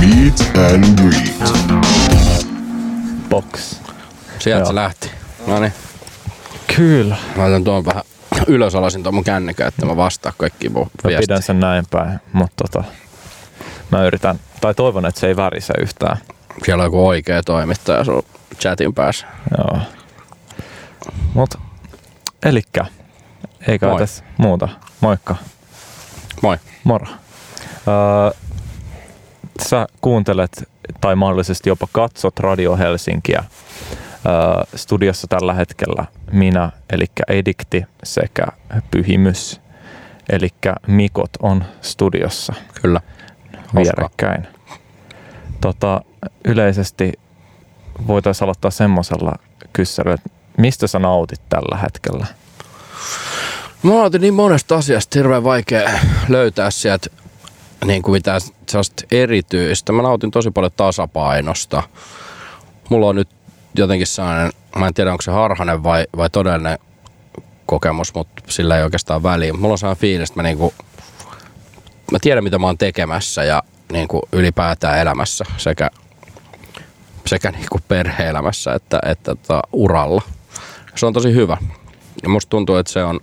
Meet and greet. Box. Sieltä Joo. se lähti. No niin. Kyllä. Mä laitan tuon vähän ylös alasin tuon mun kännykän, että mä vastaan kaikkiin mun Mä viestiin. pidän sen näin päin, mutta tota, mä yritän, tai toivon, että se ei värise yhtään. Siellä on joku oikea toimittaja sun chatin päässä. Joo. Mut, elikkä, eikä Moi. tässä muuta. Moikka. Moi. Moro. Öö, sä kuuntelet tai mahdollisesti jopa katsot Radio Helsinkiä. Öö, studiossa tällä hetkellä minä, eli Edikti sekä Pyhimys. Eli Mikot on studiossa Kyllä. vierekkäin. Tota, yleisesti voitaisiin aloittaa semmoisella kyssäryllä, että mistä sä nautit tällä hetkellä? Mä otin niin monesta asiasta hirveän vaikea löytää sieltä niin kuin mitään sellaista erityistä. Mä nautin tosi paljon tasapainosta. Mulla on nyt jotenkin sellainen, mä en tiedä onko se harhainen vai, vai todellinen kokemus, mutta sillä ei oikeastaan väliä. Mulla on sellainen fiilis, että mä, niin kuin, mä tiedän mitä mä oon tekemässä ja niin kuin ylipäätään elämässä sekä, sekä niin kuin perhe-elämässä että, että tota, uralla. Se on tosi hyvä. Ja musta tuntuu, että se on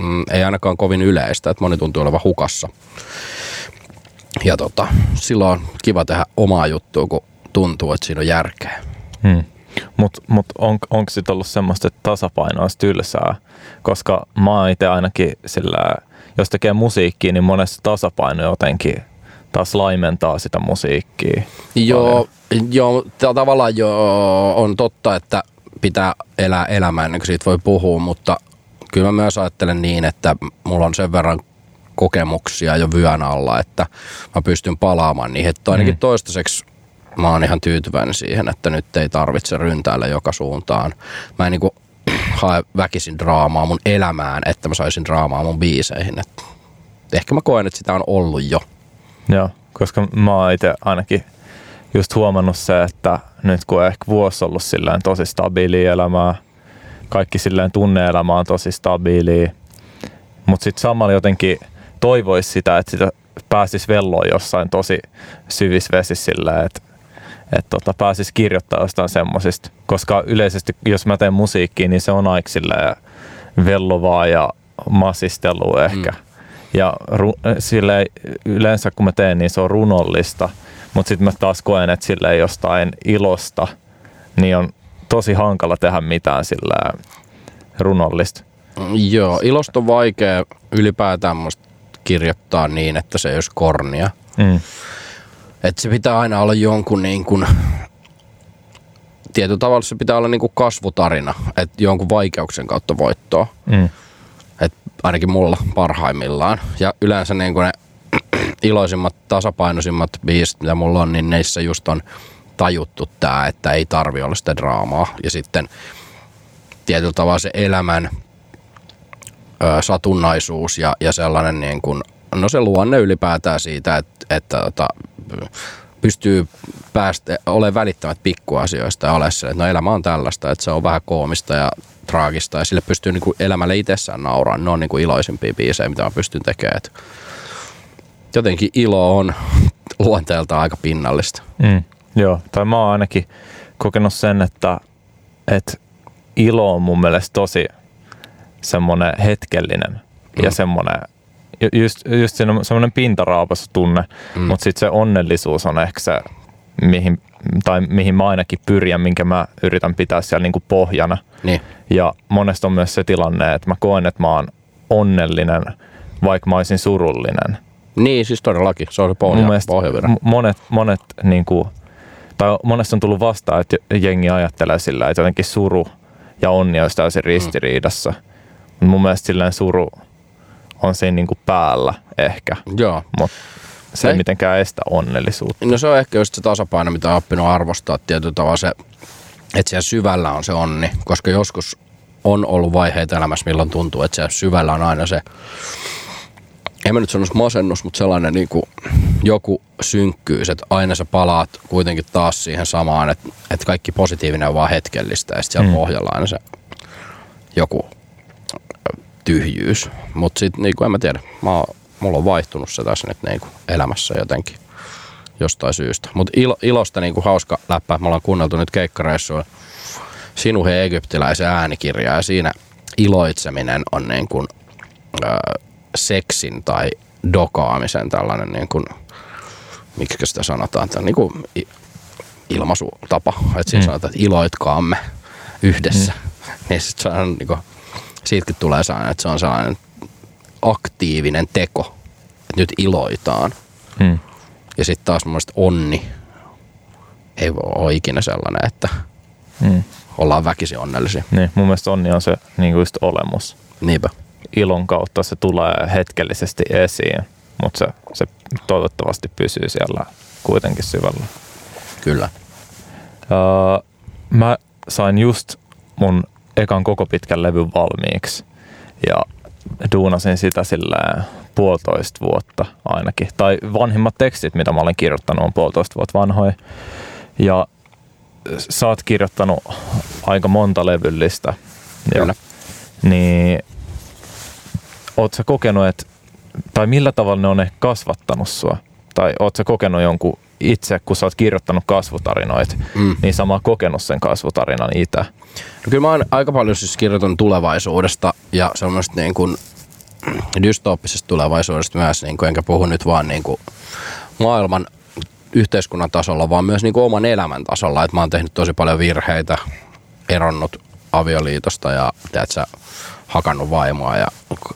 mm, ei ainakaan kovin yleistä, että moni tuntuu olevan hukassa. Ja tota, silloin on kiva tehdä omaa juttua, kun tuntuu, että siinä on järkeä. Hmm. Mutta mut on, onko sitten ollut semmoista, että tasapaino olisi tylsää? Koska mä oon itse ainakin sillä, jos tekee musiikkia, niin monessa tasapaino jotenkin taas laimentaa sitä musiikkia. Joo, joo ta- tavallaan jo on totta, että pitää elää elämää ennen kuin siitä voi puhua, mutta kyllä mä myös ajattelen niin, että mulla on sen verran kokemuksia jo vyön alla, että mä pystyn palaamaan niihin. Että ainakin Mm. toistaiseksi mä oon ihan tyytyväinen siihen, että nyt ei tarvitse ryntäillä joka suuntaan. Mä en niinku hae väkisin draamaa mun elämään, että mä saisin draamaa mun biiseihin. Et ehkä mä koen, että sitä on ollut jo. Joo, koska mä oon itse ainakin just huomannut se, että nyt kun on ehkä vuosi ollut silleen tosi stabiilia elämää, kaikki silleen tunne-elämä on tosi stabiilia, mutta sitten samalla jotenkin toivoisi sitä, että sitä pääsisi velloon jossain tosi syvissä vesissä silleen, että että tota, pääsisi kirjoittaa jostain semmosista, koska yleisesti jos mä teen musiikkia, niin se on aika silleen vellovaa ja massistelua ehkä. Mm. Ja ru, silleen, yleensä kun mä teen, niin se on runollista, mutta sitten mä taas koen, että silleen jostain ilosta, niin on tosi hankala tehdä mitään silleen runollista. Joo, ilosta on vaikea ylipäätään musta kirjoittaa niin, että se ei olisi kornia. Mm. Että se pitää aina olla jonkun niin kuin, tietyllä tavalla se pitää olla niin kuin kasvutarina, että jonkun vaikeuksen kautta voittoa. Mm. Et ainakin mulla parhaimmillaan. Ja yleensä niin kuin ne iloisimmat, tasapainoisimmat biisit, mitä mulla on, niin neissä just on tajuttu tämä, että ei tarvi olla sitä draamaa. Ja sitten tietyllä tavalla se elämän ö, satunnaisuus ja, ja sellainen niin kuin, no se luonne ylipäätään siitä, että, että tota, pystyy päästä, ole välittämät pikkuasioista ja ole se, että no elämä on tällaista, että se on vähän koomista ja traagista ja sille pystyy niin kuin elämälle itsessään nauraan. Ne on niin kuin iloisimpia biisejä, mitä mä pystyn tekemään. Jotenkin ilo on luonteeltaan aika pinnallista. Mm. Joo, tai mä oon ainakin kokenut sen, että, että ilo on mun mielestä tosi semmoinen hetkellinen mm. ja semmoinen ju- just, just siinä semmoinen pintaraapasu tunne, mm. mutta sitten se onnellisuus on ehkä se, mihin, tai mihin mä ainakin pyrin ja minkä mä yritän pitää siellä niinku pohjana. Niin. Ja monesti on myös se tilanne, että mä koen, että mä oon onnellinen, vaikka mä olisin surullinen. Niin, siis todellakin. Se on se pohja, monet, monet niin kuin, tai monesti on tullut vastaan, että jengi ajattelee sillä, että jotenkin suru ja onni olisi täysin ristiriidassa. Mm. Mun mielestä silleen suru on siinä niin kuin päällä ehkä, Joo. mutta se ei Ei. mitenkään estä onnellisuutta. No se on ehkä just se tasapaino, mitä on oppinut arvostaa tietyllä tavalla se, että siellä syvällä on se onni, koska joskus on ollut vaiheita elämässä, milloin tuntuu, että siellä syvällä on aina se, en mä nyt sanoisi masennus, mutta sellainen niin kuin joku synkkyys, että aina sä palaat kuitenkin taas siihen samaan, että, että kaikki positiivinen on vaan hetkellistä ja sitten siellä Mm. pohjalla aina se joku tyhjyys. Mutta sitten niinku, en mä tiedä, mä oon, mulla on vaihtunut se tässä nyt niinku elämässä jotenkin jostain syystä. Mutta ilo, ilosta niinku hauska läppä, me ollaan kuunneltu nyt keikkareissua Sinuhe egyptiläisen äänikirjaa ja siinä iloitseminen on niin kuin, äh, seksin tai dokaamisen tällainen niin kuin, miksi sitä sanotaan, tämä niin kuin ilmaisutapa. Että siinä mm. sanotaan, että iloitkaamme yhdessä. Mm. Niin sit se on, niin kuin, siitäkin tulee sellainen, että se on sellainen aktiivinen teko, että nyt iloitaan. Mm. Ja sitten taas mun mielestä onni ei ole ikinä sellainen, että mm. ollaan väkisin onnellisia. Niin, mun mielestä onni on se niin kuin just olemus. Niinpä. Ilon kautta se tulee hetkellisesti esiin, mutta se, se toivottavasti pysyy siellä kuitenkin syvällä. Kyllä. Uh, mä sain just mun ekan koko pitkän levyn valmiiksi ja duunasin sitä sillä puolitoista vuotta ainakin. Tai vanhimmat tekstit, mitä mä olen kirjoittanut, on puolitoista vuotta vanhoja. Ja sä oot kirjoittanut aika monta levyllistä. Kyllä. Ja, niin oot sä kokenut, että, tai millä tavalla ne on ehkä kasvattanut sua? Tai oot sä kokenut jonkun itse, kun sä oot kirjoittanut kasvutarinoita, mm. niin sama kokenut sen kasvutarinan itse? No kyllä mä oon aika paljon siis kirjoitan tulevaisuudesta ja semmoista niin kuin dystooppisesta tulevaisuudesta myös, niin kuin, enkä puhu nyt vaan niin kuin maailman yhteiskunnan tasolla, vaan myös niin kuin oman elämän tasolla. että mä oon tehnyt tosi paljon virheitä, eronnut avioliitosta ja sä, hakannut vaimoa ja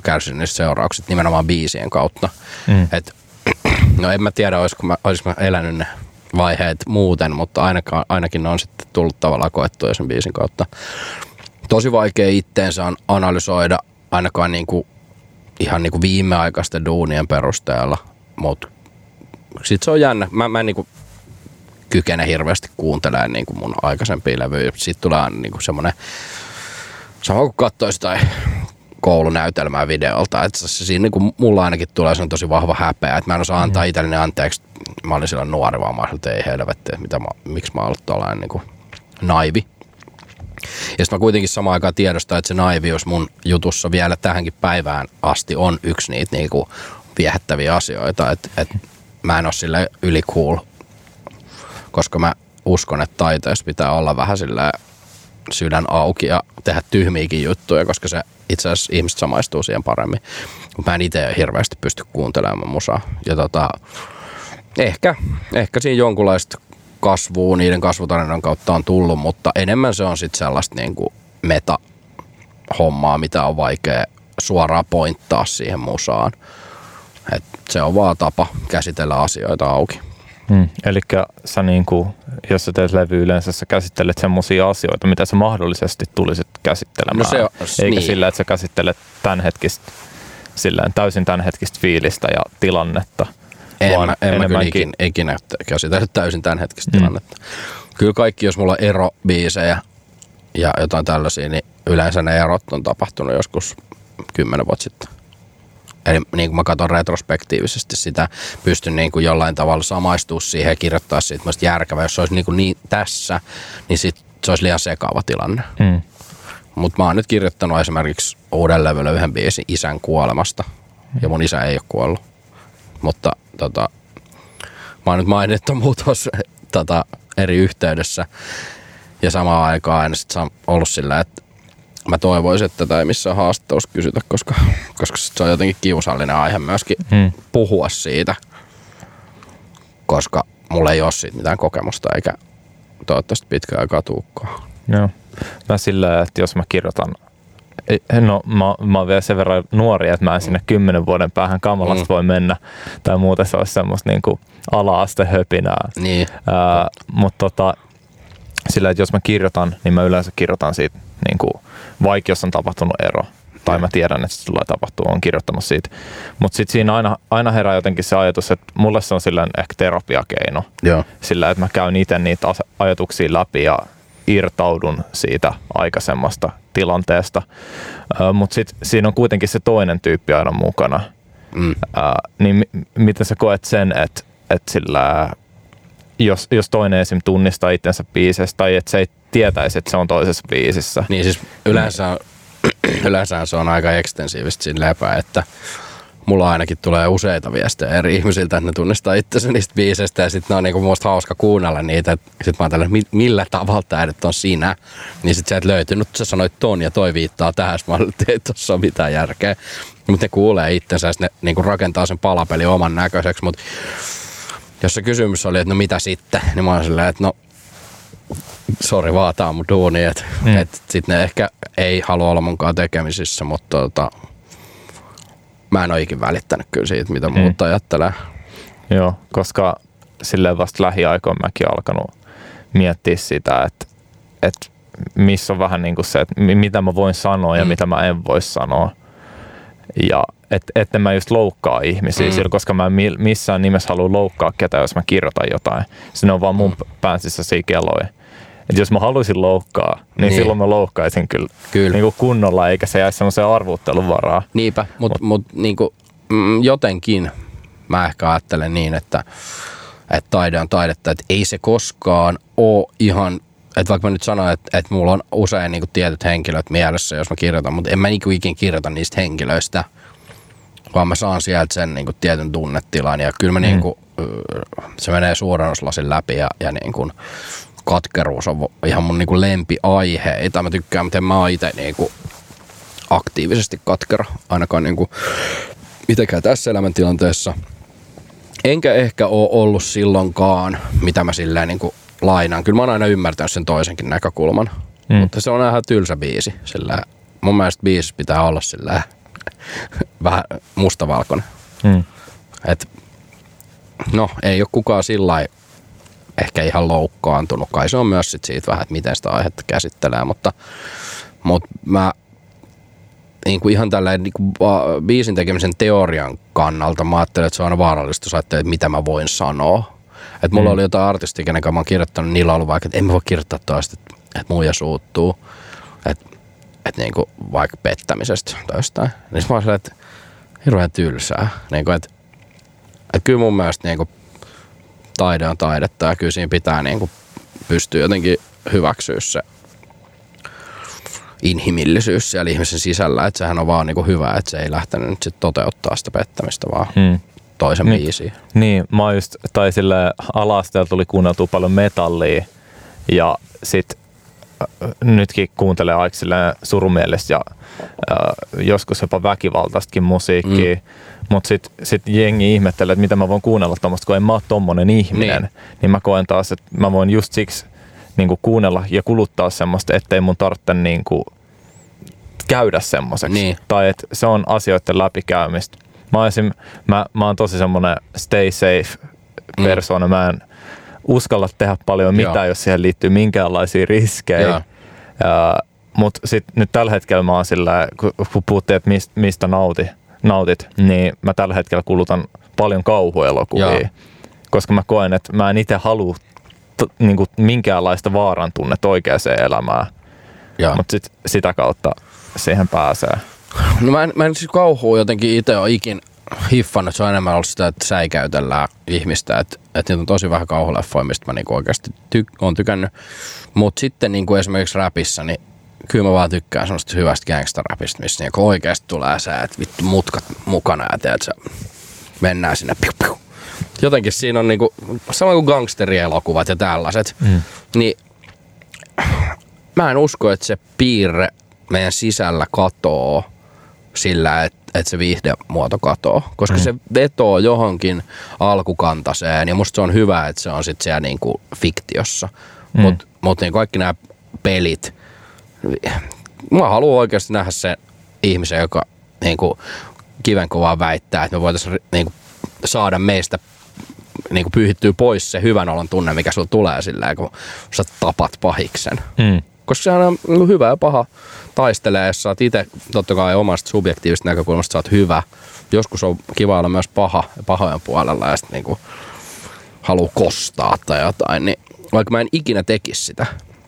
kärsinyt niistä seuraukset nimenomaan biisien kautta. Mm. Et, no en mä tiedä, olisiko mä, olisiko mä elänyt ne vaiheet muuten, mutta ainakaan, ainakin ne on sitten tullut tavallaan koettua sen biisin kautta. Tosi vaikea itteensä on analysoida ainakaan niin kuin, ihan niin kuin viimeaikaisten duunien perusteella, mutta sitten se on jännä. Mä, mä en niin kuin kykene hirveästi kuuntelemaan niin kuin mun aikaisempia levyjä. Sitten tulee niin kuin semmoinen, sama kuin katsoisi tai koulunäytelmää videolta. Että siinä niin mulla ainakin tulee se on tosi vahva häpeä, että mä en osaa antaa mm. itselleni anteeksi. Mä olin silloin nuori, vaan mä olin, että ei helvetti, mitä mä, miksi mä oon ollut tällainen niin kuin naivi. Ja sitten mä kuitenkin samaan aikaan tiedostan, että se naivius mun jutussa vielä tähänkin päivään asti on yksi niitä niin kuin viehättäviä asioita. Että et mä en ole sille yli cool, koska mä uskon, että taiteessa pitää olla vähän sillä sydän auki ja tehdä tyhmiäkin juttuja, koska se itse asiassa ihmiset samaistuu siihen paremmin. Mä en itse hirveästi pysty kuuntelemaan musaa. Ja tota, ehkä, ehkä siinä jonkunlaista kasvua niiden kasvutarinan kautta on tullut, mutta enemmän se on sitten sellaista niin kuin meta-hommaa, mitä on vaikea suoraan pointtaa siihen musaan. Et se on vaan tapa käsitellä asioita auki. Hmm. Eli sä niin kuin, jos sä teet levy yleensä, sä käsittelet semmoisia asioita, mitä sä mahdollisesti tulisit käsittelemään. No se on, Eikä niin. sillä, että sä käsittelet tämänhetkistä, silleen täysin tämänhetkistä fiilistä ja tilannetta. En vaan mä, en mä kyllä ikinä, ikinä käsitellyt täysin tämänhetkistä hmm. tilannetta. Kyllä kaikki, jos mulla on erobiisejä ja jotain tällaisia, niin yleensä ne erot on tapahtunut joskus kymmenen vuotta sitten. Eli niin kuin mä katson retrospektiivisesti sitä, pystyn niin kuin jollain tavalla samaistumaan siihen ja kirjoittaa siitä myös järkevää. Jos se olisi niin, kuin niin tässä, niin sit se olisi liian sekaava tilanne. Mm. Mutta mä oon nyt kirjoittanut esimerkiksi uuden levyllä yhden biisin isän kuolemasta. Ja mun isä ei ole kuollut. Mutta tota, mä oon nyt mainittu muutos tota, eri yhteydessä. Ja samaan aikaan en sit ollut sillä, että mä toivoisin, että tätä ei missään haastattelussa kysytä, koska, koska se on jotenkin kiusallinen aihe myöskin hmm. puhua siitä, koska mulla ei ole siitä mitään kokemusta eikä toivottavasti pitkään aikaa tuukkaa. Joo. Mä sillä, että jos mä kirjoitan No mä, mä oon vielä sen verran nuori, että mä en sinne kymmenen vuoden päähän kamalasta mm. voi mennä. Tai muuten se olisi semmoista niinku ala-aste höpinää. Niin. Ää, mutta tota, sillä, että jos mä kirjoitan, niin mä yleensä kirjoitan siitä niin kuin, vaikka jos on tapahtunut ero, tai mä tiedän, että se tulee tapahtua, on kirjoittanut siitä. Mutta sitten siinä aina, aina herää jotenkin se ajatus, että mulle se on silleen ehkä terapiakeino. Joo. Sillä, että mä käyn itse niitä ajatuksia läpi ja irtaudun siitä aikaisemmasta tilanteesta. Mutta sitten siinä on kuitenkin se toinen tyyppi aina mukana. Mm. Uh, niin m- miten sä koet sen, että et sillä jos, jos toinen esim. tunnistaa itsensä biisestä tai että se ei tietäisi, että se on toisessa biisissä. Niin siis yleensä yleensä se on aika ekstensiivistä siinä lepää, että mulla ainakin tulee useita viestejä eri ihmisiltä, että ne tunnistaa itsensä niistä biiseistä ja sitten ne on niinku musta hauska kuunnella niitä. Sitten mä oon tällä, millä tavalla tämä nyt on sinä. Niin sitten sä et löytynyt, sä sanoit ton ja toi viittaa tähän. Mä että ei tossa ole mitään järkeä. Mutta ne kuulee itsensä ja ne niinku rakentaa sen palapeli oman näköiseksi. Mutta jos se kysymys oli, että no mitä sitten, niin mä oon silleen, että no sori vaan, tää on mun duuni. Että mm. et sit ne ehkä ei halua olla munkaan tekemisissä, mutta tota, mä en ole ikin välittänyt kyllä siitä, mitä mm. muut ajattelee. Joo, koska silleen vasta lähiaikoina mäkin alkanut miettiä sitä, että, että missä on vähän niin kuin se, että mitä mä voin sanoa ja mm. mitä mä en voi sanoa. Ja että et mä just loukkaa ihmisiä mm. sillä, koska mä en missään nimessä halua loukkaa ketään, jos mä kirjoitan jotain. Se on vaan mun mm. pään sisäisiä kelloja. Et jos mä haluaisin loukkaa, niin, niin. silloin mä loukkaisin kyllä, kyllä. Niin kuin kunnolla, eikä se jäisi semmoiseen arvuuttelun varaa. Niinpä, mutta mut, mut, niin mm, jotenkin mä ehkä ajattelen niin, että, että taide on taidetta, että ei se koskaan ole ihan että vaikka mä nyt sanon, että, että mulla on usein niin kuin tietyt henkilöt mielessä, jos mä kirjoitan, mutta en mä niin ikin kirjoita niistä henkilöistä, vaan mä saan sieltä sen niin kuin tietyn tunnetilan ja kyllä mä mm. niin kuin, se menee suorannuslasin läpi ja, ja niin kuin, katkeruus on ihan mun niinku lempiaiheita. Mä tykkään, miten mä oon itse niinku aktiivisesti katkera, ainakaan niinku mitenkään tässä elämäntilanteessa. Enkä ehkä ole ollut silloinkaan, mitä mä silleen niinku lainaan. Kyllä mä oon aina ymmärtänyt sen toisenkin näkökulman, mm. mutta se on ihan tylsä biisi. Sillä mun mielestä biisi pitää olla sillä vähän mustavalkoinen. Mm. Et, no, ei ole kukaan sillä ehkä ihan loukkaantunut. Kai se on myös sit siitä vähän, että miten sitä aihetta käsittelee, mutta, mutta mä niin kuin ihan tällainen niin kuin biisin tekemisen teorian kannalta mä ajattelen, että se on aina vaarallista, jos ajattelee, että mitä mä voin sanoa. Että mulla mm. oli jotain artistia, kenen mä oon kirjoittanut, niillä on ollut vaikka, että en mä voi kirjoittaa toista, että, että muija suuttuu. Että, että niin kuin vaikka pettämisestä tai jostain. Niin mä oon että hirveän tylsää. Niin kuin, että, että kyllä mun mielestä niin kuin taide on taidetta ja kyllä siinä pitää niin kuin pystyä jotenkin hyväksyä se inhimillisyys siellä ihmisen sisällä, että sehän on vaan niin kuin hyvä, että se ei lähtenyt nyt sit toteuttaa sitä pettämistä vaan hmm. toisen niin, biisiin. Niin, mä oon just, tai sille alasteella tuli kuunneltua paljon metallia ja sit äh, nytkin kuuntelee aika surumielistä ja äh, joskus jopa väkivaltaistakin musiikkia. Mm. Mutta sitten sit jengi ihmettelee, että mitä mä voin kuunnella tuommoista, kun en mä ole tommonen ihminen. Niin. niin mä koen taas, että mä voin just siksi niin kuin kuunnella ja kuluttaa semmoista, ettei mun tarvitse niin kuin käydä semmoiseksi. Niin. Tai että se on asioiden läpikäymistä. Mä, esim, mä, mä oon tosi semmoinen stay safe mm. persona. Mm. Mä en uskalla tehdä paljon mitään, Joo. jos siihen liittyy minkäänlaisia riskejä. Mutta nyt tällä hetkellä mä oon sillä, kun puhuttiin, että mistä, mistä nauti, nautit, niin mä tällä hetkellä kulutan paljon kauhuelokuvia, Joo. koska mä koen, että mä en itse halua t- niinku minkäänlaista vaaran tunnetta oikeaan elämään. Mutta sit, sitä kautta siihen pääsee. No mä en, mä en siis kauhua jotenkin itse ole ikin hiffannut, se on enemmän ollut sitä, että säikäytellään ihmistä, että, että niitä on tosi vähän kauhuleffoja, mistä mä niinku oikeasti ty- on tykännyt. Mutta sitten niinku esimerkiksi rapissa, niin kyllä mä vaan tykkään semmoista hyvästä gangsterrapista, missä niinku oikeasti tulee se, että vittu mutkat mukana ja teet se, mennään sinne piu, piu. Jotenkin siinä on niinku, sama kuin gangsterielokuvat ja tällaiset, mm. niin mä en usko, että se piirre meidän sisällä katoo sillä, että että se viihdemuoto katoo, koska mm. se vetoo johonkin alkukantaseen ja musta se on hyvä, että se on sitten siellä niinku fiktiossa. Mm. Mutta mut niin kaikki nämä pelit, mä haluan oikeasti nähdä se ihmisen, joka niin kuin kivenkovaa väittää, että me voitaisiin niin kuin, saada meistä niin kuin pyyhittyä pois se hyvän olon tunne, mikä sulla tulee sillä kun sä tapat pahiksen. Mm. Koska sehän on niin hyvä ja paha taistelee, jos sä oot itse totta kai omasta subjektiivisesta näkökulmasta sä oot hyvä. Joskus on kiva olla myös paha ja pahojen puolella ja sitten niin haluaa kostaa tai jotain, niin vaikka mä en ikinä tekisi sitä,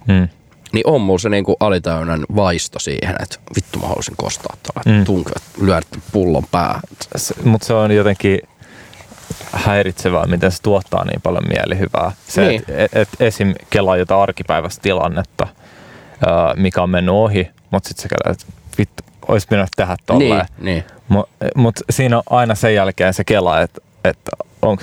mm niin on mulla se niinku alitäynnän vaisto siihen, että vittu mä haluaisin kostaa tuolla, mm. tunkevat lyödä pullon päähän. Mutta se on jotenkin häiritsevää, miten se tuottaa niin paljon mielihyvää. Se, niin. et, et esim. kelaa jotain arkipäivästä tilannetta, mikä on mennyt ohi, mutta sitten se että vittu, olisi pitänyt tehdä tolleen. Niin, niin. Mutta mut siinä on aina sen jälkeen se kela, että et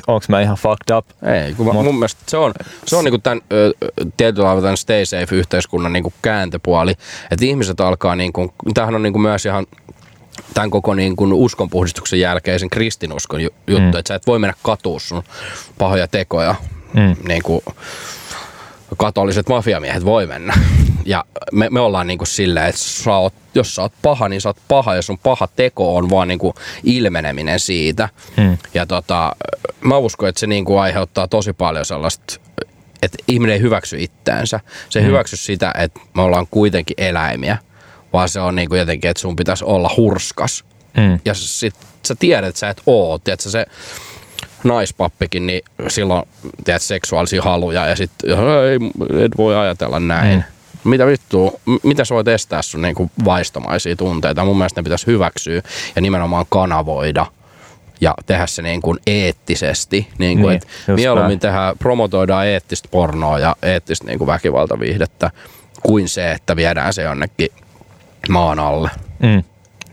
onko mä ihan fucked up. Ei, kun Mut, mun mielestä se on, se on niinku tämän, ö, tietyllä tavalla tämän stay safe-yhteiskunnan niinku kääntöpuoli, että ihmiset alkaa, niinku, tämähän on niinku myös ihan tämän koko niin kuin uskonpuhdistuksen jälkeisen kristinuskon juttu, mm. että sä et voi mennä katuun sun pahoja tekoja. Mm. Niin kuin katoliset mafiamiehet voi mennä. Ja me, me ollaan niin kuin silleen, että sä oot, jos sä oot paha, niin sä oot paha, ja sun paha teko on vaan niin kuin ilmeneminen siitä. Mm. Ja tota, mä uskon, että se niin kuin aiheuttaa tosi paljon sellaista että ihminen ei hyväksy itteensä. Se ei mm. hyväksy sitä, että me ollaan kuitenkin eläimiä vaan se on niinku jotenkin, että sun pitäisi olla hurskas. Mm. Ja sit sä tiedät, että sä et oo, tiedätkö, se naispappikin, niin silloin tiedät, seksuaalisia haluja ja sitten ei, et voi ajatella näin. Mm. Mitä vittu, mitä sä voit estää sun niinku vaistomaisia tunteita? Mun mielestä ne pitäisi hyväksyä ja nimenomaan kanavoida ja tehdä se niin kuin eettisesti. Niin kuin, niin, että mieluummin tehdä, promotoidaan eettistä pornoa ja eettistä niin kuin väkivaltaviihdettä kuin se, että viedään se jonnekin maan alle. Mm,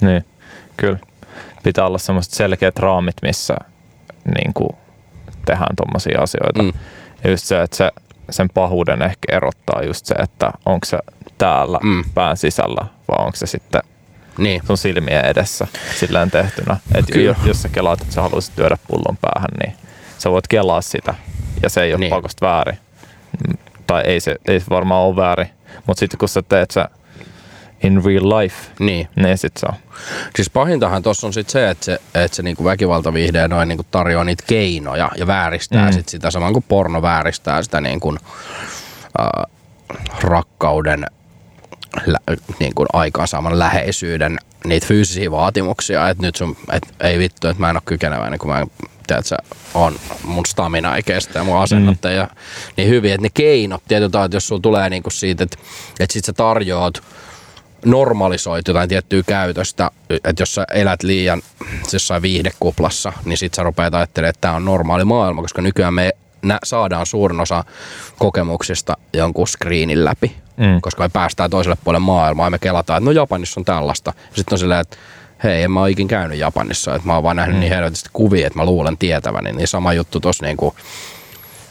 niin, kyllä. Pitää olla semmoiset selkeät raamit, missä niin kuin, tehdään tuommoisia asioita. Mm. Ja just se, että se, sen pahuuden ehkä erottaa just se, että onko se täällä mm. pään sisällä vai onko se sitten niin. sun silmien edessä silleen tehtynä. Että jos, jos sä kelaat, että sä haluaisit työdä pullon päähän, niin sä voit kelaa sitä ja se ei ole niin. pakosta väärin. Tai ei se, ei se varmaan ole väärin. Mutta sitten kun sä teet sä in real life, niin, niin sit se on. Siis pahintahan tuossa on sit se, että se, että se niinku väkivaltaviihde noin niinku tarjoaa niitä keinoja ja vääristää mm. sit sitä saman kuin porno vääristää sitä niinku, äh, rakkauden lä, niin kuin aikaansaaman läheisyyden niitä fyysisiä vaatimuksia, että nyt sun, et, ei vittu, että mä en ole kykeneväinen, kun mä tiedätkö, on mun stamina ei kestä ja mun asennot mm. ja niin hyvin, että ne keinot, tietyllä että jos sulla tulee niinku siitä, että, että sit sä tarjoat normalisoit jotain tiettyä käytöstä, että jos sä elät liian jossain viihdekuplassa, niin sit sä rupeat ajattelemaan, että tämä on normaali maailma, koska nykyään me nä- saadaan suurin osa kokemuksista jonkun screenin läpi, mm. koska me päästään toiselle puolelle maailmaa ja me kelataan, että no Japanissa on tällaista. Sitten on silleen, että hei, en mä ole ikin käynyt Japanissa, että mä oon vaan nähnyt mm. niin helvetisti kuvia, että mä luulen tietäväni, niin sama juttu tossa niinku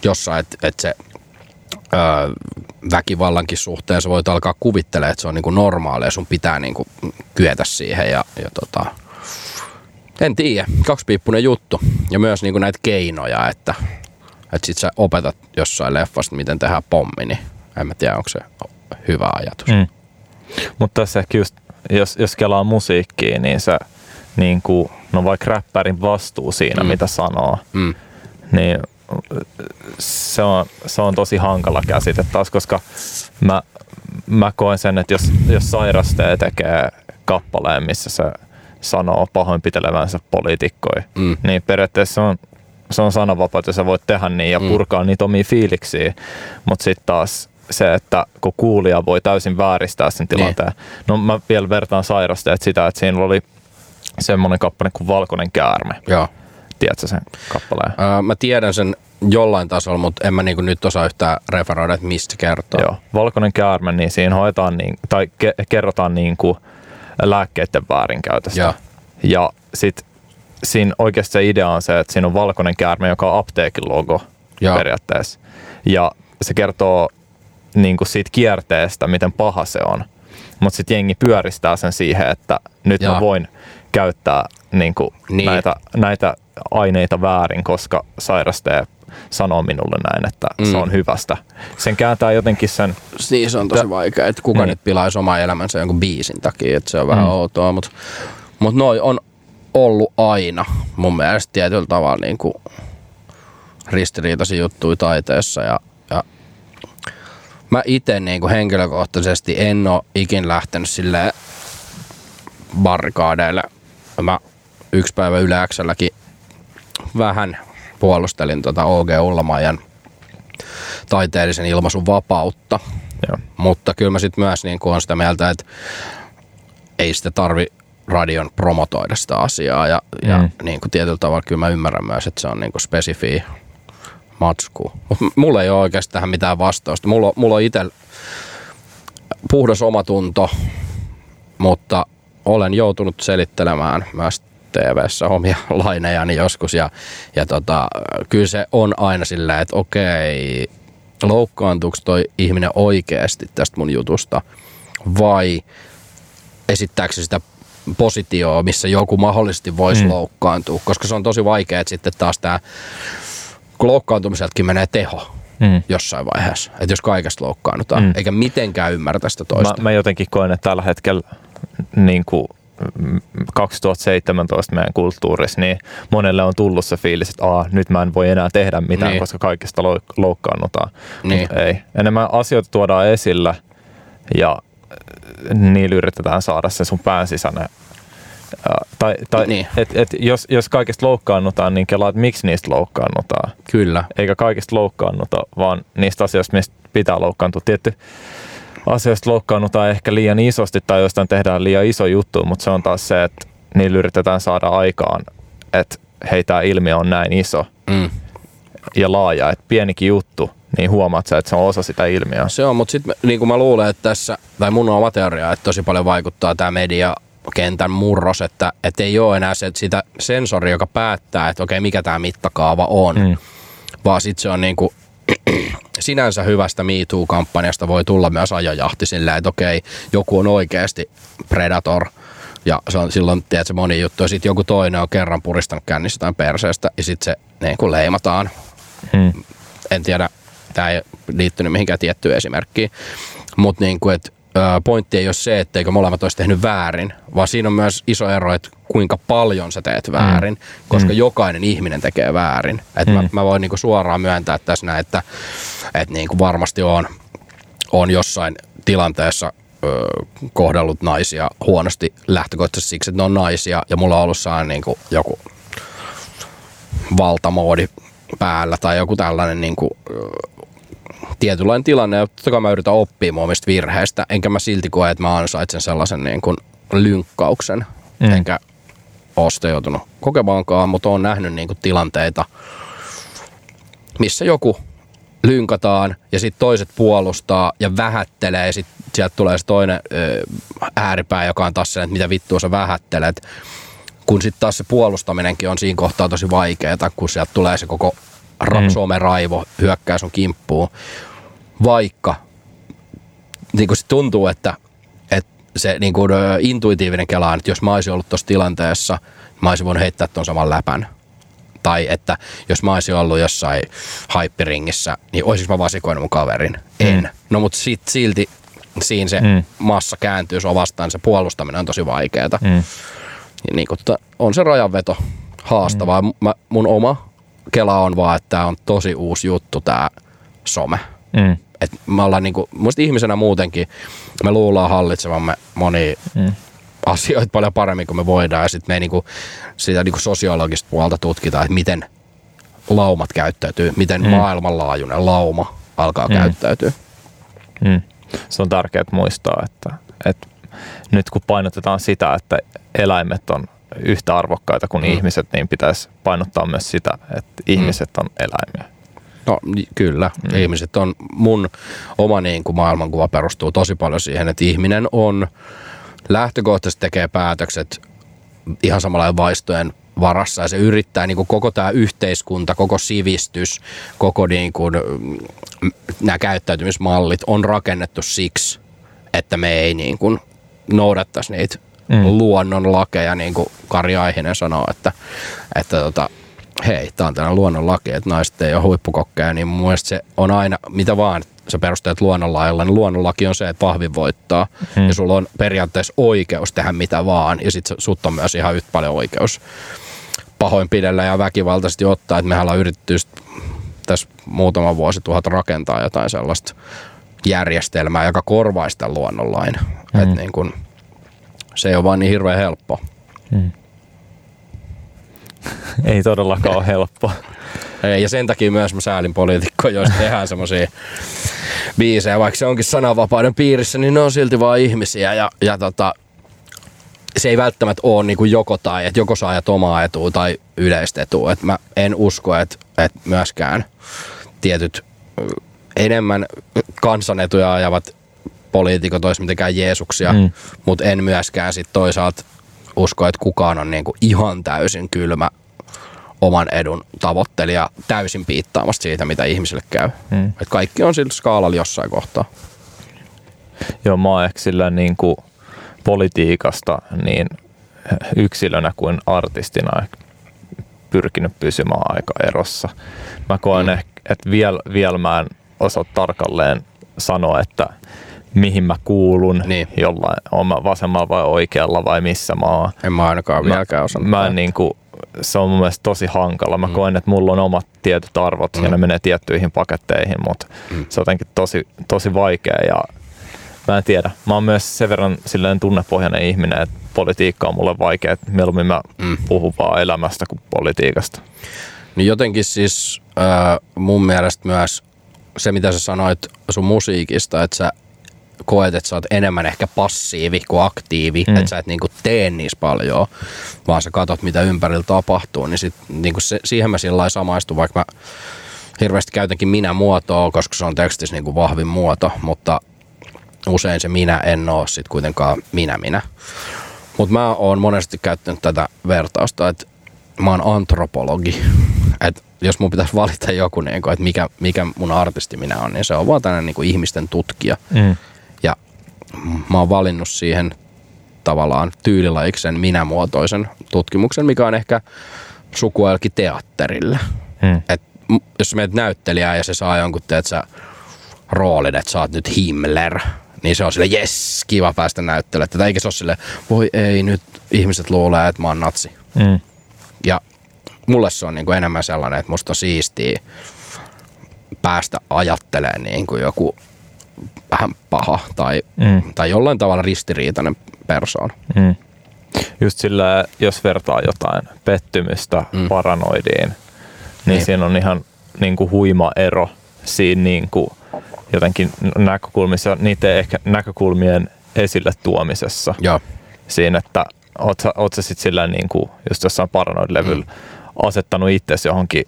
jossain, että, että se väkivallankin suhteen sä voit alkaa kuvittelemaan, että se on niinku normaalia, sun pitää niinku kyetä siihen ja, ja tota, en tiedä, kaksipiippunen juttu ja myös niinku näitä keinoja, että, että sit sä opetat jossain leffasta, miten tehdään pommi, niin en mä tiedä, onko se hyvä ajatus. Mm. Mutta tässä ehkä just, jos, jos kelaa musiikkiin, niin se niin kuin, no vaikka räppärin vastuu siinä, mm. mitä sanoo, mm. niin se on, se on tosi hankala käsite taas, koska mä, mä koen sen, että jos, jos sairastee tekee kappaleen, missä se sanoo pahoinpitelevänsä poliitikkoja, mm. niin periaatteessa se on, se on sananvapautta, sä voit tehdä niin ja mm. purkaa niitä omia fiiliksiä, mutta sitten taas se, että kun kuulija voi täysin vääristää sen tilanteen. Niin. No mä vielä vertaan sairasteet sitä, että siinä oli semmoinen kappale kuin Valkoinen käärme. Joo. Tiedätkö sen kappaleen? Öö, mä tiedän sen jollain tasolla, mutta en mä niinku nyt osaa yhtään referoida, että mistä kertoo. Joo, valkoinen käärme, niin siinä hoitaan niin, tai ke- kerrotaan niin kuin lääkkeiden väärinkäytöstä. Joo. Ja sitten siinä oikeasti se idea on se, että siinä on valkoinen käärme, joka on apteekin logo Joo. periaatteessa. Ja se kertoo niin kuin siitä kierteestä, miten paha se on. Mutta sitten jengi pyöristää sen siihen, että nyt Joo. mä voin käyttää niin kuin niin. Näitä, näitä aineita väärin, koska sairastee sanoo minulle näin, että mm. se on hyvästä. Sen kääntää jotenkin sen... Niin, se on tosi vaikea, että kuka niin. nyt pilaisi oma elämänsä jonkun biisin takia, että se on vähän mm. outoa, mutta mut noi on ollut aina mun mielestä tietyllä tavalla niin kuin ristiriitaisia juttuja taiteessa ja, ja mä itse niin kuin henkilökohtaisesti en ole ikin lähtenyt sille barrikaadeille. Mä yksi päivä Yle vähän puolustelin tota O.G. Ullamajan taiteellisen ilmaisun vapautta. Joo. Mutta kyllä mä sitten myös niin on sitä mieltä, että ei sitä tarvi radion promotoida sitä asiaa. Ja, mm. ja niin kuin tietyllä tavalla kyllä mä ymmärrän myös, että se on niin kuin spesifi matsku. Mutta mulla ei ole oikeastaan tähän mitään vastausta. Mulla, mulla on itse puhdas omatunto, mutta olen joutunut selittelemään myös TV-ssä omia lainejani joskus ja, ja tota, kyllä se on aina silleen, että okei, loukkaantuuko toi ihminen oikeasti tästä mun jutusta vai esittääkö se sitä positioa, missä joku mahdollisesti voisi mm. loukkaantua, koska se on tosi vaikea, että sitten taas tämä, loukkaantumiseltakin menee teho mm. jossain vaiheessa, että jos kaikesta loukkaannutaan, mm. eikä mitenkään ymmärtä sitä toista. Mä, mä jotenkin koen, että tällä hetkellä niin kuin 2017 meidän kulttuurissa, niin monelle on tullut se fiilis, että Aa, nyt mä en voi enää tehdä mitään, niin. koska kaikesta loukkaannutaan. Niin. ei. Enemmän asioita tuodaan esillä ja niillä yritetään saada se sun pään sisäinen tai, tai niin. et, et jos, jos kaikista loukkaannutaan, niin kelaat, miksi niistä loukkaannutaan. Kyllä. Eikä kaikista loukkaannuta, vaan niistä asioista, mistä pitää loukkaantua. Tietty asioista loukkaannutaan ehkä liian isosti tai jostain tehdään liian iso juttu, mutta se on taas se, että niillä yritetään saada aikaan, että hei, tämä ilmiö on näin iso mm. ja laaja, että pienikin juttu, niin huomaat sä, että se on osa sitä ilmiöä. Se on, mutta sitten niin kuin mä luulen, että tässä, tai mun oma teoria, että tosi paljon vaikuttaa tämä media kentän murros, että, että ei ole enää se, sitä sensori, joka päättää, että okei, mikä tämä mittakaava on, mm. vaan sitten se on niin kuin sinänsä hyvästä MeToo-kampanjasta voi tulla myös ajojahti silleen, että okei, joku on oikeasti predator, ja se on silloin, tiedätkö, moni juttu, ja sitten joku toinen on kerran puristanut kännissä jotain perseestä, ja sitten se niin kuin leimataan. Hmm. En tiedä, tämä ei liittynyt mihinkään tiettyyn esimerkkiin, mutta niin kuin, että pointti ei ole se, etteikö molemmat olisi tehnyt väärin, vaan siinä on myös iso ero, että kuinka paljon sä teet väärin, mm. koska mm. jokainen ihminen tekee väärin. Et mm. mä, mä voin niinku suoraan myöntää tässä näin, että et niinku varmasti on, on jossain tilanteessa ö, kohdellut naisia huonosti lähtökohtaisesti siksi, että ne on naisia ja mulla on ollut niin niinku joku valtamoodi päällä tai joku tällainen niinku, tietynlainen tilanne, ja totta kai mä yritän oppia mun omista virheistä, enkä mä silti koe, että mä ansaitsen sellaisen niin kuin lynkkauksen, mm. enkä ole sitä joutunut kokemaankaan, mutta oon nähnyt niin kuin tilanteita, missä joku lynkataan ja sitten toiset puolustaa ja vähättelee ja sitten sieltä tulee se toinen ö, ääripää, joka on taas sen, että mitä vittua sä vähättelet. Kun sitten taas se puolustaminenkin on siinä kohtaa tosi vaikeaa, kun sieltä tulee se koko ra- mm. someraivo hyökkää sun kimppuun vaikka niin kuin se tuntuu, että, että se niin kuin, intuitiivinen kela on, että jos mä olisin ollut tuossa tilanteessa, mä olisin voinut heittää tuon saman läpän. Tai että jos mä olisin ollut jossain haippiringissä, niin olisinko mä vasikoinut mun kaverin? Mm. En. No mutta sit, silti siinä se mm. massa kääntyy sua vastaan, se puolustaminen on tosi vaikeeta. Mm. Niin kuin, on se rajanveto haastavaa. Mm. Mä, mun oma kela on vaan, että tämä on tosi uusi juttu, tämä some. Mm et me ollaan niinku, muista ihmisenä muutenkin, me luullaan hallitsevamme moni mm. asioita paljon paremmin kuin me voidaan ja sitten me ei niinku, sitä niinku sosiologista puolta tutkitaan, että miten laumat käyttäytyy, miten mm. maailmanlaajuinen lauma alkaa mm. käyttäytyä. Mm. Se on tärkeää muistaa, että, että nyt kun painotetaan sitä, että eläimet on yhtä arvokkaita kuin mm. ihmiset, niin pitäisi painottaa myös sitä, että ihmiset mm. on eläimiä. No kyllä, mm. ihmiset on, mun oma niin kuin maailmankuva perustuu tosi paljon siihen, että ihminen on lähtökohtaisesti tekee päätökset ihan samalla vaistojen varassa ja se yrittää niin kuin koko tämä yhteiskunta, koko sivistys, koko niin kuin, mm, nämä käyttäytymismallit on rakennettu siksi, että me ei niin kuin noudattaisi niitä mm. luonnon lakeja, niin kuin Kari Aihinen sanoo, että, että tota, hei, tämä on tällainen luonnonlaki, että naiset ei ole huippukokkeja, niin mun mielestä se on aina, mitä vaan sä perusteet luonnonlailla, niin luonnonlaki on se, että vahvin voittaa. Hmm. Ja sulla on periaatteessa oikeus tehdä mitä vaan, ja sitten sut on myös ihan yhtä paljon oikeus pahoinpidellä ja väkivaltaisesti ottaa, että mehän ollaan yritetty tässä muutama vuosi tuhat rakentaa jotain sellaista järjestelmää, joka korvaisi sitä luonnonlain. Hmm. Että niin kun, se ei ole vaan niin hirveän helppo. Hmm. ei todellakaan ole helppoa. Ei, ja sen takia myös mä säälin poliitikkoja, jos tehdään semmoisia biisejä, vaikka se onkin sananvapauden piirissä, niin ne on silti vaan ihmisiä ja, ja tota, se ei välttämättä ole niin kuin joko tai, että joko saa omaa etua tai yleistä etua. Et mä en usko, että, että myöskään tietyt enemmän kansanetuja ajavat poliitikot olisi mitenkään Jeesuksia, Mm. mutta en myöskään sit toisaalta usko, että kukaan on niinku ihan täysin kylmä oman edun tavoittelija täysin piittaamasta siitä, mitä ihmisille käy. Mm. Et kaikki on sillä skaalalla jossain kohtaa. Joo, mä oon ehkä sillä niin kuin politiikasta niin yksilönä kuin artistina pyrkinyt pysymään aika erossa. Mä koen mm. ehkä, että vielä, vielä mä en osaa tarkalleen sanoa, että mihin mä kuulun Niin. jollain, on mä vasemmalla vai oikealla vai missä mä oon. En mä ainakaan vieläkään osannut. Mä en niin kuin, se on mun mielestä tosi hankala. Mä Mm. koen, että mulla on omat tietyt arvot mm. ja Mm. ne menee tiettyihin paketteihin, mutta Mm. se on jotenkin tosi, tosi vaikea ja mä en tiedä. Mä oon myös sen verran silleen tunnepohjainen ihminen, että politiikka on mulle vaikea, että mieluummin mä Mm. puhun vaan elämästä kuin politiikasta. Niin jotenkin siis äh, mun mielestä myös se, mitä sä sanoit sun musiikista, että sä koet, että sä oot enemmän ehkä passiivi kuin aktiivi, Mm. että sä et niinku tee niissä paljon, vaan sä katot, mitä ympärillä tapahtuu, niin sit, niinku se, siihen mä sillä samaistun, vaikka mä hirveästi käytänkin minä-muotoa, koska se on tekstissä niinku vahvin muoto, mutta usein se minä en oo sit kuitenkaan minä-minä. Mutta mä oon monesti käyttänyt tätä vertausta, että mä oon antropologi. Et jos mun pitäisi valita joku, niin että mikä, mikä mun artisti minä on, niin se on vaan tämmöinen niin ihmisten tutkija. Mm. Mä oon valinnut siihen tavallaan tyylilajiksen minämuotoisen tutkimuksen, mikä on ehkä sukuelki teatterille. Mm. Et jos meet näyttelijää ja se saa jonkun, teet sä roolin, että sä oot nyt Himmler, niin se on sille jes, kiva päästä näyttelemään tätä. Eikä se ole sille, voi ei, nyt ihmiset luulee, että mä oon natsi. Mm. Ja mulle se on niin kuin enemmän sellainen, että musta on siistiä päästä ajattelemaan niin kuin joku vähän paha tai, Mm. tai jollain tavalla ristiriitainen persoona. Mm. Just sillä, jos vertaa jotain pettymystä mm. Paranoidiin, niin, Niin. siinä on ihan niin kuin huima ero siinä niin kuin jotenkin näkökulmissa, niiden ehkä näkökulmien esille tuomisessa. Joo. Siinä, että oot sä, oot sä sit sillä niin kuin just jossain paranoid-levyllä mm. asettanut itsesi johonkin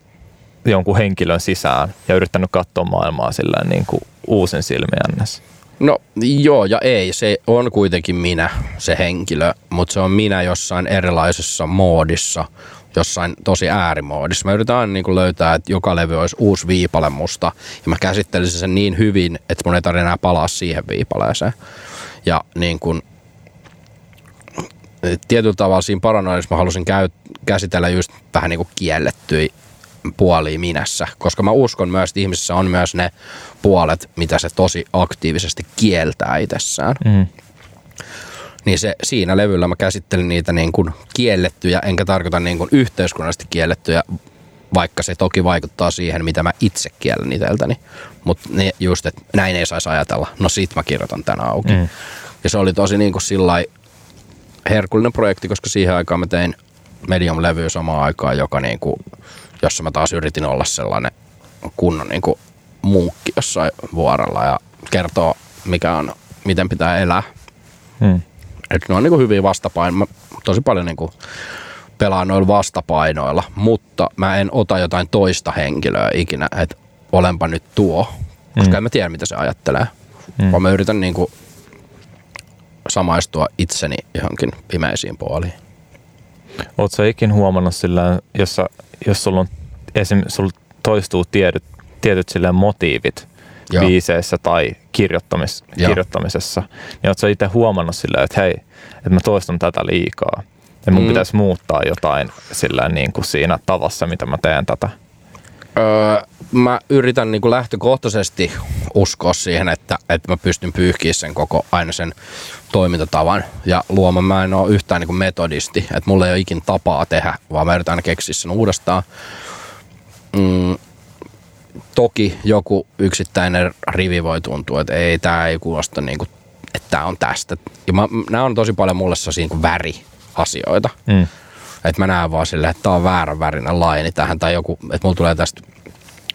jonkun henkilön sisään ja yrittänyt katsoa maailmaa sillä niin kuin uusin silmin ns. No joo ja ei, se on kuitenkin minä, se henkilö, mutta se on minä jossain erilaisessa moodissa, jossain tosi äärimoodissa. Mä yritän aina niin löytää, että joka levy olisi uusi viipale musta ja mä käsittelisin sen niin hyvin, että mun ei tarvitse enää palaa siihen viipaleeseen. Ja niin kuin, tietyllä tavalla siinä paranoidissa mä halusin käy, käsitellä just vähän niin kuin kiellettyjä puolia minässä, koska mä uskon myös, että ihmisessä on myös ne puolet, mitä se tosi aktiivisesti kieltää itsessään. Mm. Niin se, siinä levyllä mä käsittelin niitä niin kuin kiellettyjä, enkä tarkoita niin kuin yhteiskunnallisesti kiellettyjä, vaikka se toki vaikuttaa siihen, mitä mä itse kiellen itseltäni. Mutta just, että näin ei saisi ajatella. No sit mä kirjoitan tän auki. Mm. Ja se oli tosi niin kuin sillai herkullinen projekti, koska siihen aikaan mä tein Medium-levyä samaan aikaan, joka niin kuin, jossa mä taas yritin olla sellainen kunnon niin kuin munkki jossain vuorella ja kertoo, mikä on, miten pitää elää. Mm. Et ne on niin kuin hyviä vastapainoja. Tosi paljon niin kuin pelaan noilla vastapainoilla, mutta mä en ota jotain toista henkilöä ikinä, että olenpa nyt tuo, koska Mm. mm. en mä tiedä, mitä se ajattelee. Mm. Mm. Vaan mä yritän niin kuin samaistua itseni johonkin pimeisiin puoliin. Oletko ikin huomannut sillä, jos, sä, jos sulla on esim. Sulla toistuu tietyt, tietyt sillä motiivit Joo. Biiseissä tai kirjoittamis, Joo. kirjoittamisessa, niin oletko sä itse huomannut sillä, että hei, että mä toistan tätä liikaa. Ja mun. Mm. pitäisi muuttaa jotain sillä niin kuin siinä tavassa, mitä mä teen tätä. Öö, mä yritän niin kuin lähtökohtaisesti uskoa siihen, että, että mä pystyn pyyhkiä sen koko aina sen toimintatavan ja luomaan. Mä en ole yhtään niin kuin metodisti, että mulla ei ole ikin tapaa tehdä, vaan mä yritän aina keksiä sen uudestaan. Mm, toki joku yksittäinen rivi voi tuntua, että ei, tämä ei kuulosta niin kuin, että tämä on tästä. Ja mä, nämä on tosi paljon mulle sellaisia niin väriasioita. Mm. Että mä näen vaan silleen, että tää on väärän värinen laini tähän tai joku, että mulla tulee tästä,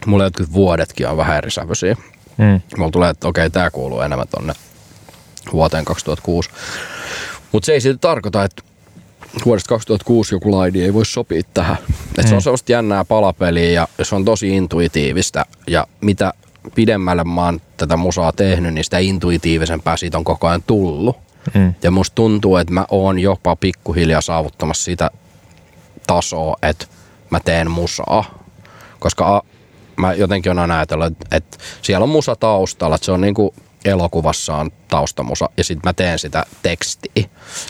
mulla jotkut vuodetkin on vähän eri sävyisiä. Mm. Mulla tulee, että okei, tää kuuluu enemmän tonne vuoteen 2006. Mutta se ei silti tarkoita, että vuodesta 2006 joku laini ei voi sopia tähän. Et se Mm. on sellaista jännää palapeliä ja se on tosi intuitiivista ja mitä pidemmälle mä oon tätä musaa tehnyt, niin sitä intuitiivisempää siitä on koko ajan tullut. Mm. Ja musta tuntuu, että mä oon jopa pikkuhiljaa saavuttamassa sitä tasoa, että mä teen musaa. Koska a, mä jotenkin on aina ajatellut, että, siellä on musa taustalla, että se on niinku elokuvassa on taustamusa ja sitten mä teen sitä tekstiä.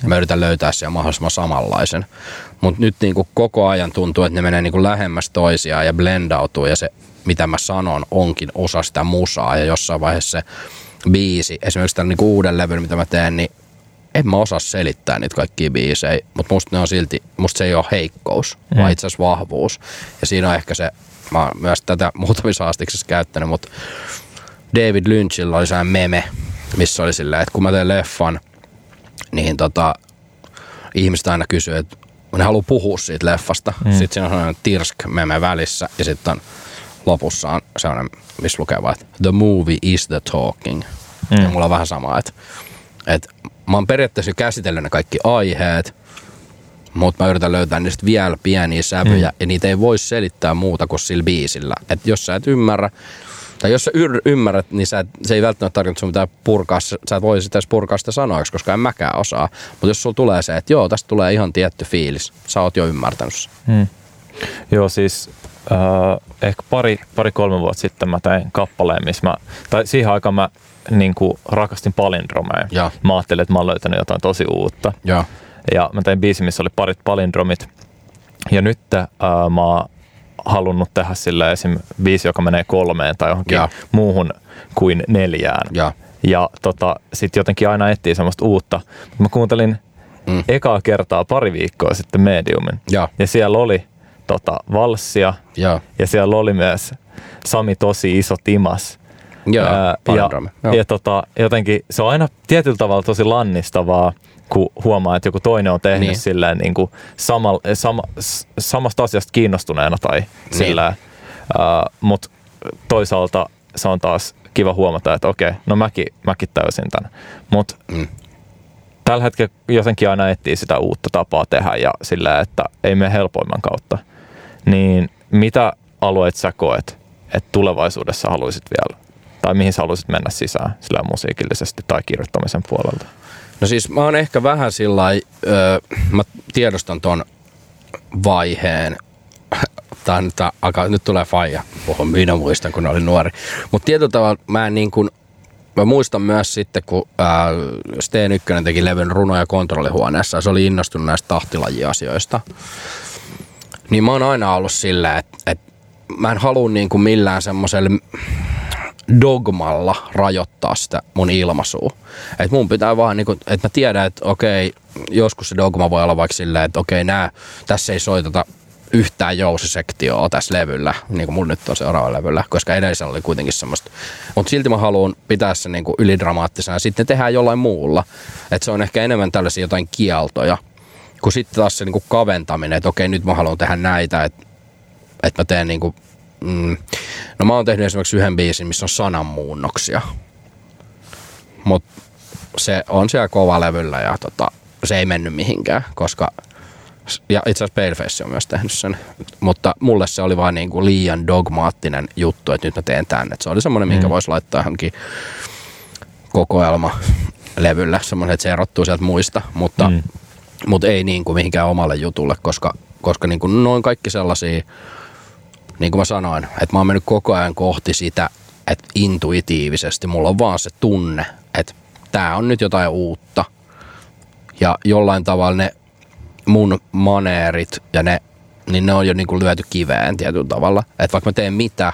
Ja mä yritän löytää siellä mahdollisimman samanlaisen. Mutta nyt niinku koko ajan tuntuu, että ne menee niinku lähemmäs toisiaan ja blendautuu ja se mitä mä sanon onkin osa sitä musaa ja jossain vaiheessa se biisi, esimerkiksi tämän niinku uuden levyn, mitä mä teen, niin en mä osaa selittää niitä kaikkia biisejä, mutta musta ne on silti, musta se ei ole heikkous, mm. vaan itse asiassa vahvuus. Ja siinä on ehkä se, mä oon myös tätä muutamissa haastiksissa käyttänyt, mutta David Lynchilla oli sellainen meme, missä oli silleen, että kun mä teen leffan, niin tota, ihmiset aina kysyy, että ne haluaa puhua siitä leffasta. Mm. Sitten siinä on sellainen tirsk-meme välissä ja sitten on lopussa on sellainen, missä lukee vaan, että the movie is the talking. Mm. Ja mulla on vähän sama, että, että mä oon periaatteessa käsitellyt ne kaikki aiheet, mutta mä yritän löytää niistä vielä pieniä sävyjä, mm. ja niitä ei voi selittää muuta kuin sillä biisillä. Että jos sä et ymmärrä, tai jos sä yr- ymmärrät, niin sä et, se ei välttämättä tarkoita, että sun pitää purkaa, sä et voi sitä edes purkaa sitä sanoiksi, koska en mäkään osaa. Mutta jos sulla tulee se, että joo, tästä tulee ihan tietty fiilis, sä oot jo ymmärtänyt sen. Mm. Joo, siis äh, ehkä pari, pari kolme vuotta sitten mä tein kappaleen, missä mä, tai siihen aikaan mä niin kuin rakastin palindromeja. Ja. Mä ajattelin, että mä oon löytänyt jotain tosi uutta. Joo. Ja mä tein biisi, missä oli parit palindromit. Ja nyt äh, mä oon halunnut tehdä sille esim. biisi, joka menee kolmeen tai johonkin Ja. muuhun kuin neljään. Ja. Ja tota, sitten jotenkin aina etsii semmoista uutta. Mä kuuntelin mm. ekaa kertaa pari viikkoa sitten Mediumin. Ja. Ja siellä oli tota, valssia Ja. ja siellä oli myös Sami tosi iso timas. Joo, Ää, palindromi. ja, Joo. ja tota, jotenkin se on aina tietyllä tavalla tosi lannistavaa, kun huomaa, että joku toinen on tehnyt Niin. silleen niin kuin sama, sama, samasta asiasta kiinnostuneena tai Niin. sillä. Mutta toisaalta se on taas kiva huomata, että okei, no mäkin, mäkin täysin tämän. Mutta Mm. tällä hetkellä jotenkin aina etsii sitä uutta tapaa tehdä ja sillä, että ei mene helpoimman kautta. Niin mitä alueet sä koet, että tulevaisuudessa haluaisit vielä, tai mihin sä haluaisit mennä sisään sillä musiikillisesti tai kirjoittamisen puolelta? No siis mä oon ehkä vähän sillä öö, mä tiedostan ton vaiheen. Tää, alkaa, nyt tulee faija puhua, minä muistan kun olin nuori. Mutta tietyllä tavalla mä en niin kuin, mä muistan myös sitten, kun Steen Ykkönen teki levyn runo- ja kontrollihuoneessa, se oli innostunut näistä tahtilajiasioista. Niin mä oon aina ollut sillä, että, että mä en halua niin kuin millään semmoiselle dogmalla rajoittaa sitä mun ilmaisua. Et mun pitää vaan, niinku, että mä tiedän, että okei, joskus se dogma voi olla vaikka silleen, että okei, nää, tässä ei soiteta yhtään jousisektioa tässä levyllä, niin kuin mun nyt on seuraava levyllä, koska edellisellä oli kuitenkin semmoista. Mutta silti mä haluan pitää sen niinku ylidramaattisena ja sitten tehdään jollain muulla. Että se on ehkä enemmän tällaisia jotain kieltoja, kun sitten taas se niinku kaventaminen, että okei, nyt mä haluan tehdä näitä, että että mä teen niinku, mm, no mä oon tehnyt esimerkiksi yhden biisin, missä on sananmuunnoksia. Mut se on siellä kova levyllä ja tota, se ei mennyt mihinkään, koska ja itse asiassa Paleface on myös tehnyt sen, mutta mulle se oli vaan niinku liian dogmaattinen juttu, että nyt mä teen tän. Et se oli semmoinen, minkä Mm. voisi laittaa johonkin kokoelma levyllä, semmoinen, että se erottuu sieltä muista, mutta mm. Mm. mutta ei niin kuin mihinkään omalle jutulle, koska, koska niin kuin noin kaikki sellaisia, niin kuin mä sanoin, että mä oon mennyt koko ajan kohti sitä, että intuitiivisesti mulla on vaan se tunne, että tää on nyt jotain uutta. Ja jollain tavalla ne mun maneerit ja ne, niin ne on jo niin kuin lyöty kiveen tietyllä tavalla. Että vaikka mä teen mitä,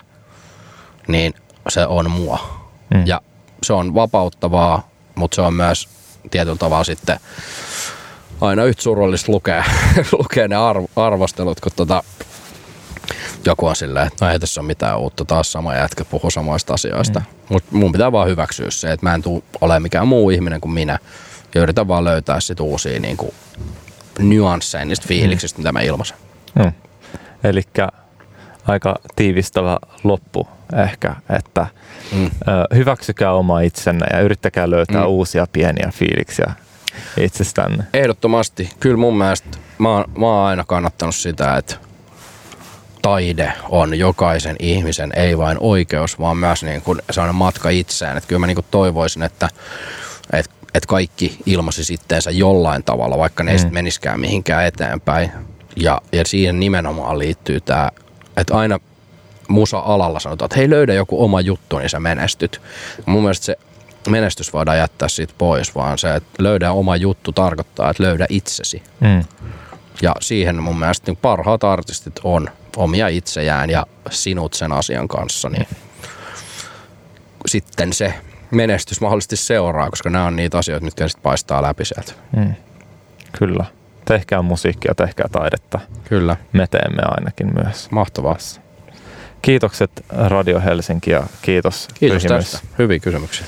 niin se on mua. Mm. Ja se on vapauttavaa, mutta se on myös tietyllä tavalla sitten aina yhtä surullista lukea, lukea ne arv, arvostelut, kun tota, joku on silleen, että no ei tässä ole mitään uutta, taas sama jätkä puhuu samoista asioista. Mm. Mutta mun pitää vaan hyväksyä se, että mä en tuu ole mikään muu ihminen kuin minä. Ja yritän vaan löytää sit uusia niin kuin, nyansseja niistä fiiliksistä, mm. mitä mä ilmaisen. Mm. Eli aika tiivistävä loppu ehkä, että Mm. ö, hyväksykää oma itsenne ja yrittäkää löytää Mm. mm. uusia pieniä fiiliksiä itsestänne. Ehdottomasti. Kyllä mun mielestä mä oon, mä oon aina kannattanut sitä, että taide on jokaisen ihmisen, ei vain oikeus, vaan myös niin kuin sellainen matka itseään. Että kyllä mä niin kuin toivoisin, että, että, että kaikki ilmaisi sitteensä jollain tavalla, vaikka ne ei mm. sitten meniskään mihinkään eteenpäin. Ja, ja siihen nimenomaan liittyy tämä, että aina musa-alalla sanotaan, että hei löydä joku oma juttu, niin sä menestyt. Mun mielestä se menestys voidaan jättää siitä pois, vaan se, että löydä oma juttu tarkoittaa, että löydä itsesi. Mm. Ja siihen mun mielestä niin parhaat artistit on omia itsejään ja sinut sen asian kanssa, niin sitten se menestys mahdollisesti seuraa, koska nämä on niitä asioita, mitkä sitten paistaa läpi sieltä. Mm. Kyllä. Tehkää musiikkia, tehkää taidetta. Kyllä. Me teemme ainakin myös. Mahtavaa. Kiitokset Radio Helsinki ja kiitos Kiitos tästä. Hyviä kysymyksiä.